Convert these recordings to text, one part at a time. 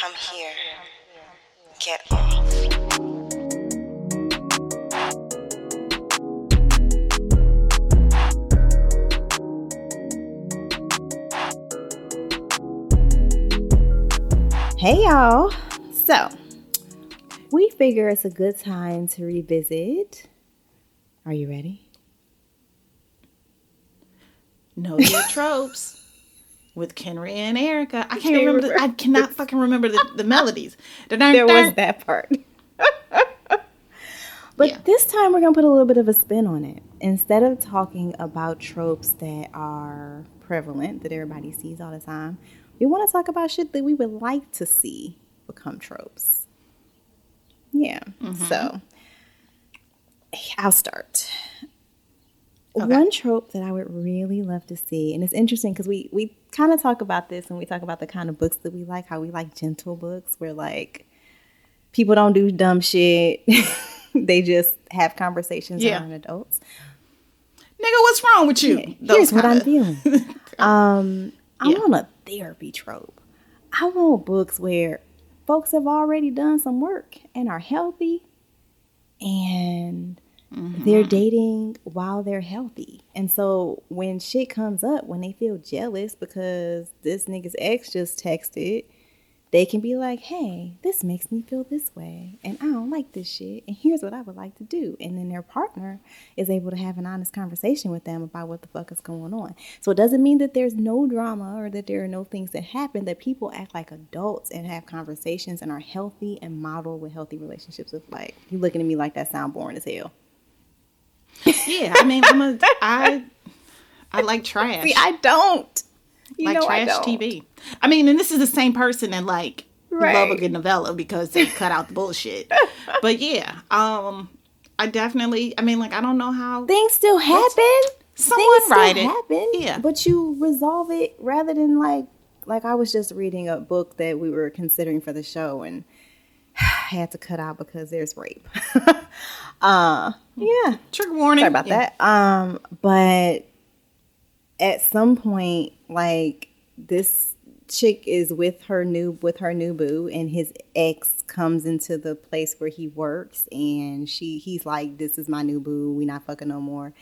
Come here. Get off. Hey y'all. So, we figure it's a good time to revisit. Are you ready? Know your tropes with Kenrya and Erica. I can't, can't remember. The, I cannot fucking remember the, the melodies. There was that part. but Yeah. this time we're going to put a little bit of a spin on it. Instead of talking about tropes that are prevalent, that everybody sees all the time, we want to talk about shit that we would like to see become tropes. Yeah. Mm-hmm. So, I'll start. One trope that I would really love to see, and it's interesting because we we kind of talk about this and we talk about the kind of books that we like, how we like gentle books, where like people don't do dumb shit, they just have conversations Yeah. around adults. Nigga, what's wrong with you? Here's what I'm kinda- feeling. um, I Yeah. want a therapy trope. I want books where folks have already done some work and are healthy and they're Mm-hmm. dating while they're healthy. And so when shit comes up, when they feel jealous because this nigga's ex just texted, they can be like, hey, this makes me feel this way. And I don't like this shit. And here's what I would like to do. And then their partner is able to have an honest conversation with them about what the fuck is going on. So it doesn't mean that there's no drama or that there are no things that happen, that people act like adults and have conversations and are healthy and model with healthy relationships with like, you looking at me like that sound boring as hell. Yeah, I mean, I'm a. I I like trash. See, I don't. You like I trash don't. TV. I mean, and this is the same person that like love a good novella because they cut out the bullshit. but yeah, um, I definitely. I mean, like I don't know how. Things still happen. Someone Things still write it. happen. Yeah. But you resolve it rather than like like I was just reading a book that we were considering for the show and had to cut out because there's rape. uh yeah. Trigger warning. Sorry about Yeah. that. Um, but at some point, like this chick is with her new with her new boo, and his ex comes into the place where he works, and she he's like, "This is my new boo. We not fucking no more."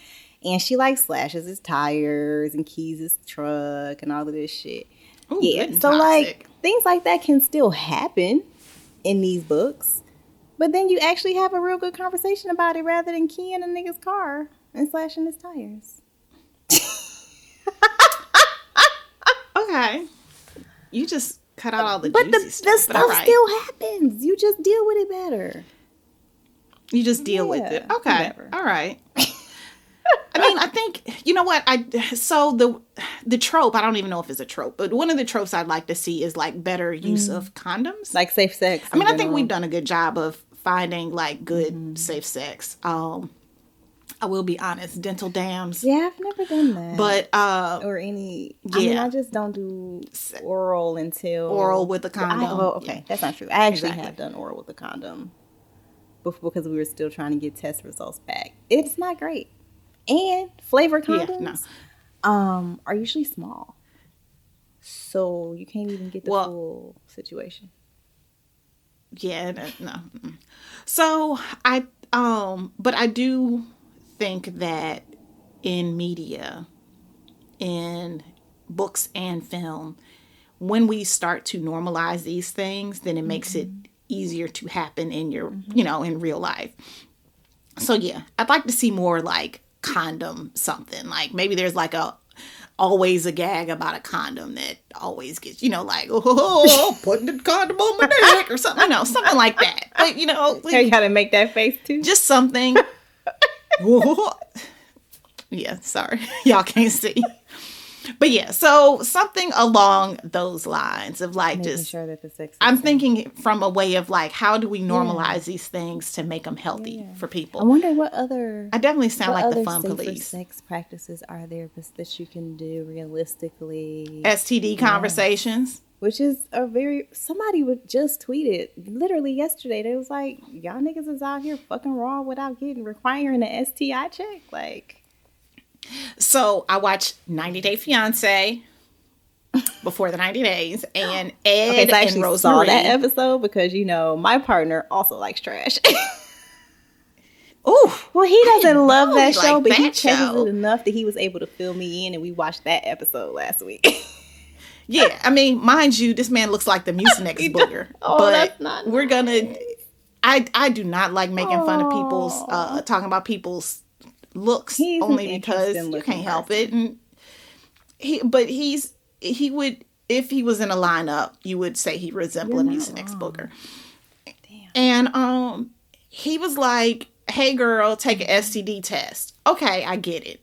And she like slashes his tires and keys his truck and all of this shit. Ooh, yeah, so like things like that can still happen in these books. But then you actually have a real good conversation about it rather than keying a nigga's car and slashing his tires. Okay. You just cut out all the But the, juicy the stuff. but stuff still happens. You just deal with it better. You just deal with it. Okay. whatever. All right. I mean, I think you know what I so the the trope. I don't even know if it's a trope, but one of the tropes I'd like to see is like better use of condoms. Mm. Like safe sex. I mean, I think we've done a good job of finding like good Mm-hmm. safe sex. Um, I will be honest, dental dams, Yeah, I've never done that. but uh, or any. I mean, Yeah. I just don't do oral until Oral with a I- condom. well, okay, that's not true. I actually Exactly. have done oral with a condom before because we were still trying to get test results back. It's not great, and flavor Yeah, condoms no. um are usually small, so you can't even get the Well- full situation. yeah, no, no. So I um, but I do think that in media, in books and film, when we start to normalize these things, then it makes it easier to happen in your, you know, in real life. So yeah, I'd like to see more like condom something. Like maybe there's like a always a gag about a condom that always gets, you know, like oh, putting the condom on my neck or something, you know, something like that. But you know, like, You gotta make that face too. just something. yeah, sorry, y'all can't see. But yeah, so something along those lines of like Making just sure that the. I'm thinking from a way of like, how do we normalize these things to make them healthy for people. I wonder what other I definitely sound like the fun police. sex practices are there that you can do realistically? STD conversations. Which is a very somebody would just tweet it literally yesterday. They was like, "Y'all niggas is out here fucking raw without getting requiring an STI check." Like, So I watched 90 Day Fiance. before the 90 days, and Ed Okay, so I and Rose saw that episode because you know my partner also likes trash. Ooh, well, he doesn't love that show, like but he that chases show. it enough that he was able to fill me in, and we watched that episode last week. yeah. I mean, mind you, this man looks like the Mucinex He booger, Oh, but that's not we're gonna. I I do not like making fun of people's uh talking about people's looks He's only because you can't help it. And he but he's he would if he was in a lineup you would say he resembled a You're not Mucinex booger and um he was like hey girl take an STD test. Okay I get it.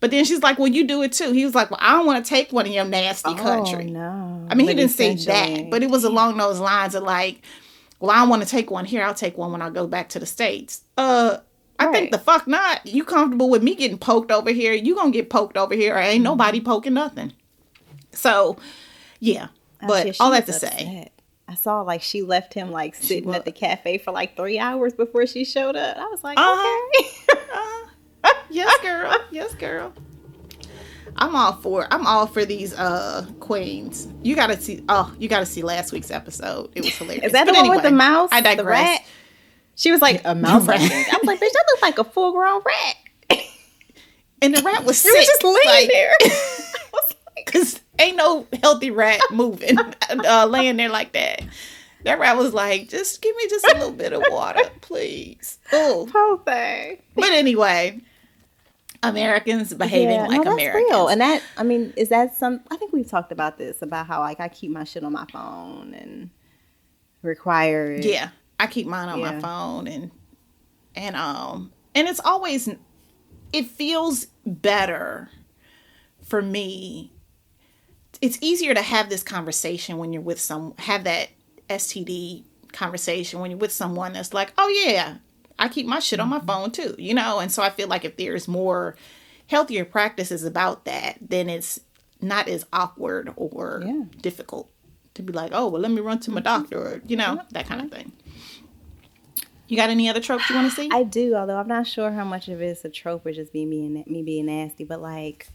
But then she's like well you do it too. He was like well I don't want to take one in your nasty country. Oh, no. I mean, he didn't say that, but it was along those lines of like, well, I don't want to take one here. I'll take one when I go back to the States. Uh, I think the fuck not. You comfortable with me getting poked over here? You gonna get poked over here? Or ain't Mm-hmm. nobody poking nothing. So, yeah. But all that to was say. I saw like she left him like sitting was. at the cafe for like three hours before she showed up. I was like, Uh-huh. okay. yes, girl, yes, girl. I'm all for I'm all for these uh queens. You gotta see oh, you gotta see last week's episode. It was hilarious. Is that But the one with the mouse? I The digress. rat? She was like a mouse. Rat. I was like, bitch, that looks like a full grown rat. And the rat was She was just laying like- there. I was like, ain't no healthy rat moving, uh, laying there like that. That rat was like, just give me just a little bit of water, please. Oh, whole thing. but anyway, Americans behaving Yeah, like no, that's Americans. real. And that, I mean, is that some? I think we've talked about this about how like I keep my shit on my phone and require it. yeah, I keep mine on my phone and and um and it's always it feels better for me. It's easier to have this conversation when you're with some have that STD conversation when you're with someone that's like, "Oh yeah, I keep my shit on Mm-hmm. my phone too." You know, and so I feel like if there's more healthier practices about that, then it's not as awkward or Yeah. Mm-hmm. difficult to be like, "Oh, well, let me run to my doctor," or you know, that kind of thing. You got any other tropes you want to see? I do, although I'm not sure how much of it is a trope or just me being me being nasty. But like,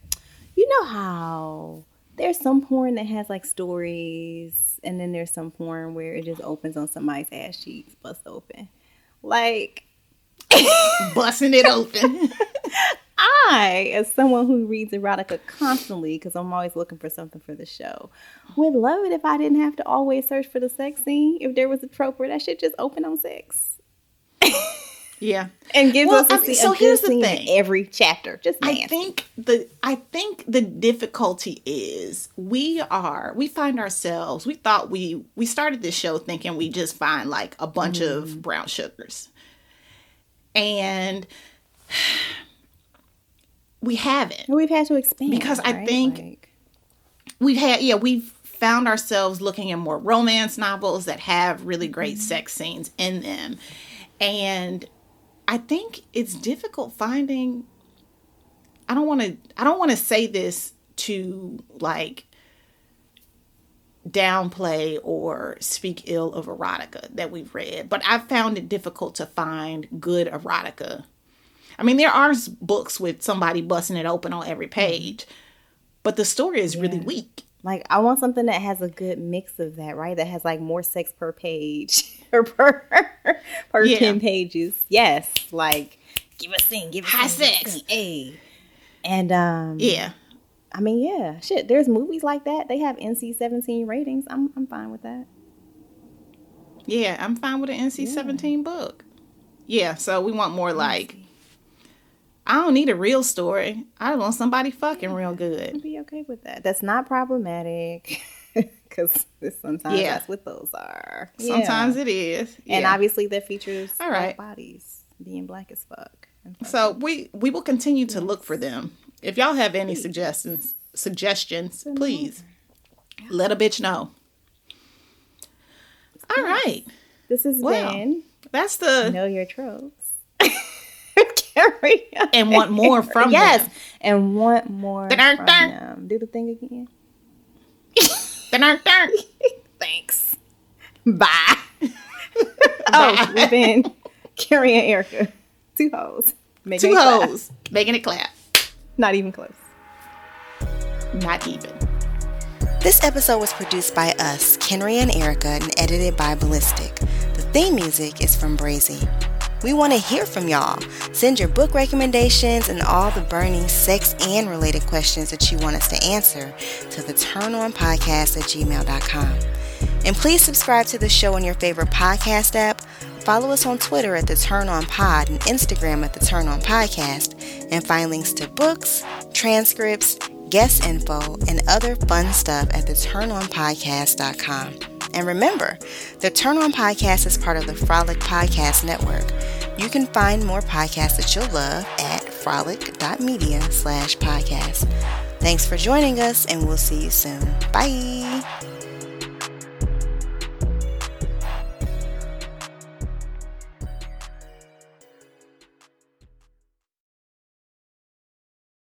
you know how there's some porn that has like stories, and then there's some porn where it just opens on somebody's ass cheeks, bust open. Like, Busting it open. I, as someone who reads erotica constantly, because I'm always looking for something for the show, would love it if I didn't have to always search for the sex scene. If there was a trope where that shit just open on sex. Yeah. and gives Well, us I- see so a here's the thing. every chapter. Just nasty. I think the I think the difficulty is we are we find ourselves we thought we we started this show thinking we just find like a bunch Mm. of brown sugars. And we haven't. We've had to expand Because I right? think- Like, We've had yeah, we've found ourselves looking at more romance novels that have really great Mm-hmm. sex scenes in them. And I think it's difficult finding I don't want to I don't want to say this to like downplay or speak ill of erotica that we've read, but I've found it difficult to find good erotica. I mean, there are books with somebody busting it open on every mm-hmm. page, but the story is really weak. like I want something that has a good mix of that, right? That has like more sex per page or per per Yeah. ten pages. Yes, like give a scene, give a High a sex. Hey, and um, Yeah. I mean, yeah, shit. There's movies like that. They have NC seventeen ratings. I'm I'm fine with that. Yeah, I'm fine with an NC 17 book. Yeah, so we want more like, I don't need a real story. I want somebody fucking real good. I'd be okay with that. That's not problematic. Because sometimes Yeah. that's what those are. Sometimes Yeah. it is. and Yeah. obviously that features All black bodies being black as fuck. So we we will continue to look for them. If y'all have any suggestions, suggestions, please let a bitch know. All right, this has Well, been that's the know your tropes. Carry on. and want more from yes, them. and want more from them. Do the thing again. Dun, dun. Thanks. Bye. oh, we've been Carrie and Erica, two hoes, making Two it clap. hoes making it clap. Not even close. Not even. This episode was produced by us, Kenrya and Erica, and edited by Ballistic. The theme music is from Brazy. We want to hear from y'all. Send your book recommendations and all the burning sex and related questions that you want us to answer to the Turn On Podcast at gmail.com. And please subscribe to the show on your favorite podcast app. Follow us on Twitter at the Turn On Pod and Instagram at the Turn On Podcast, and find links to books, transcripts, guest info, and other fun stuff at the turnonpodcast.com. And remember, the Turn On Podcast is part of the Frolic Podcast Network. You can find more podcasts that you'll love at frolic.media slash podcast. Thanks for joining us, and we'll see you soon. Bye.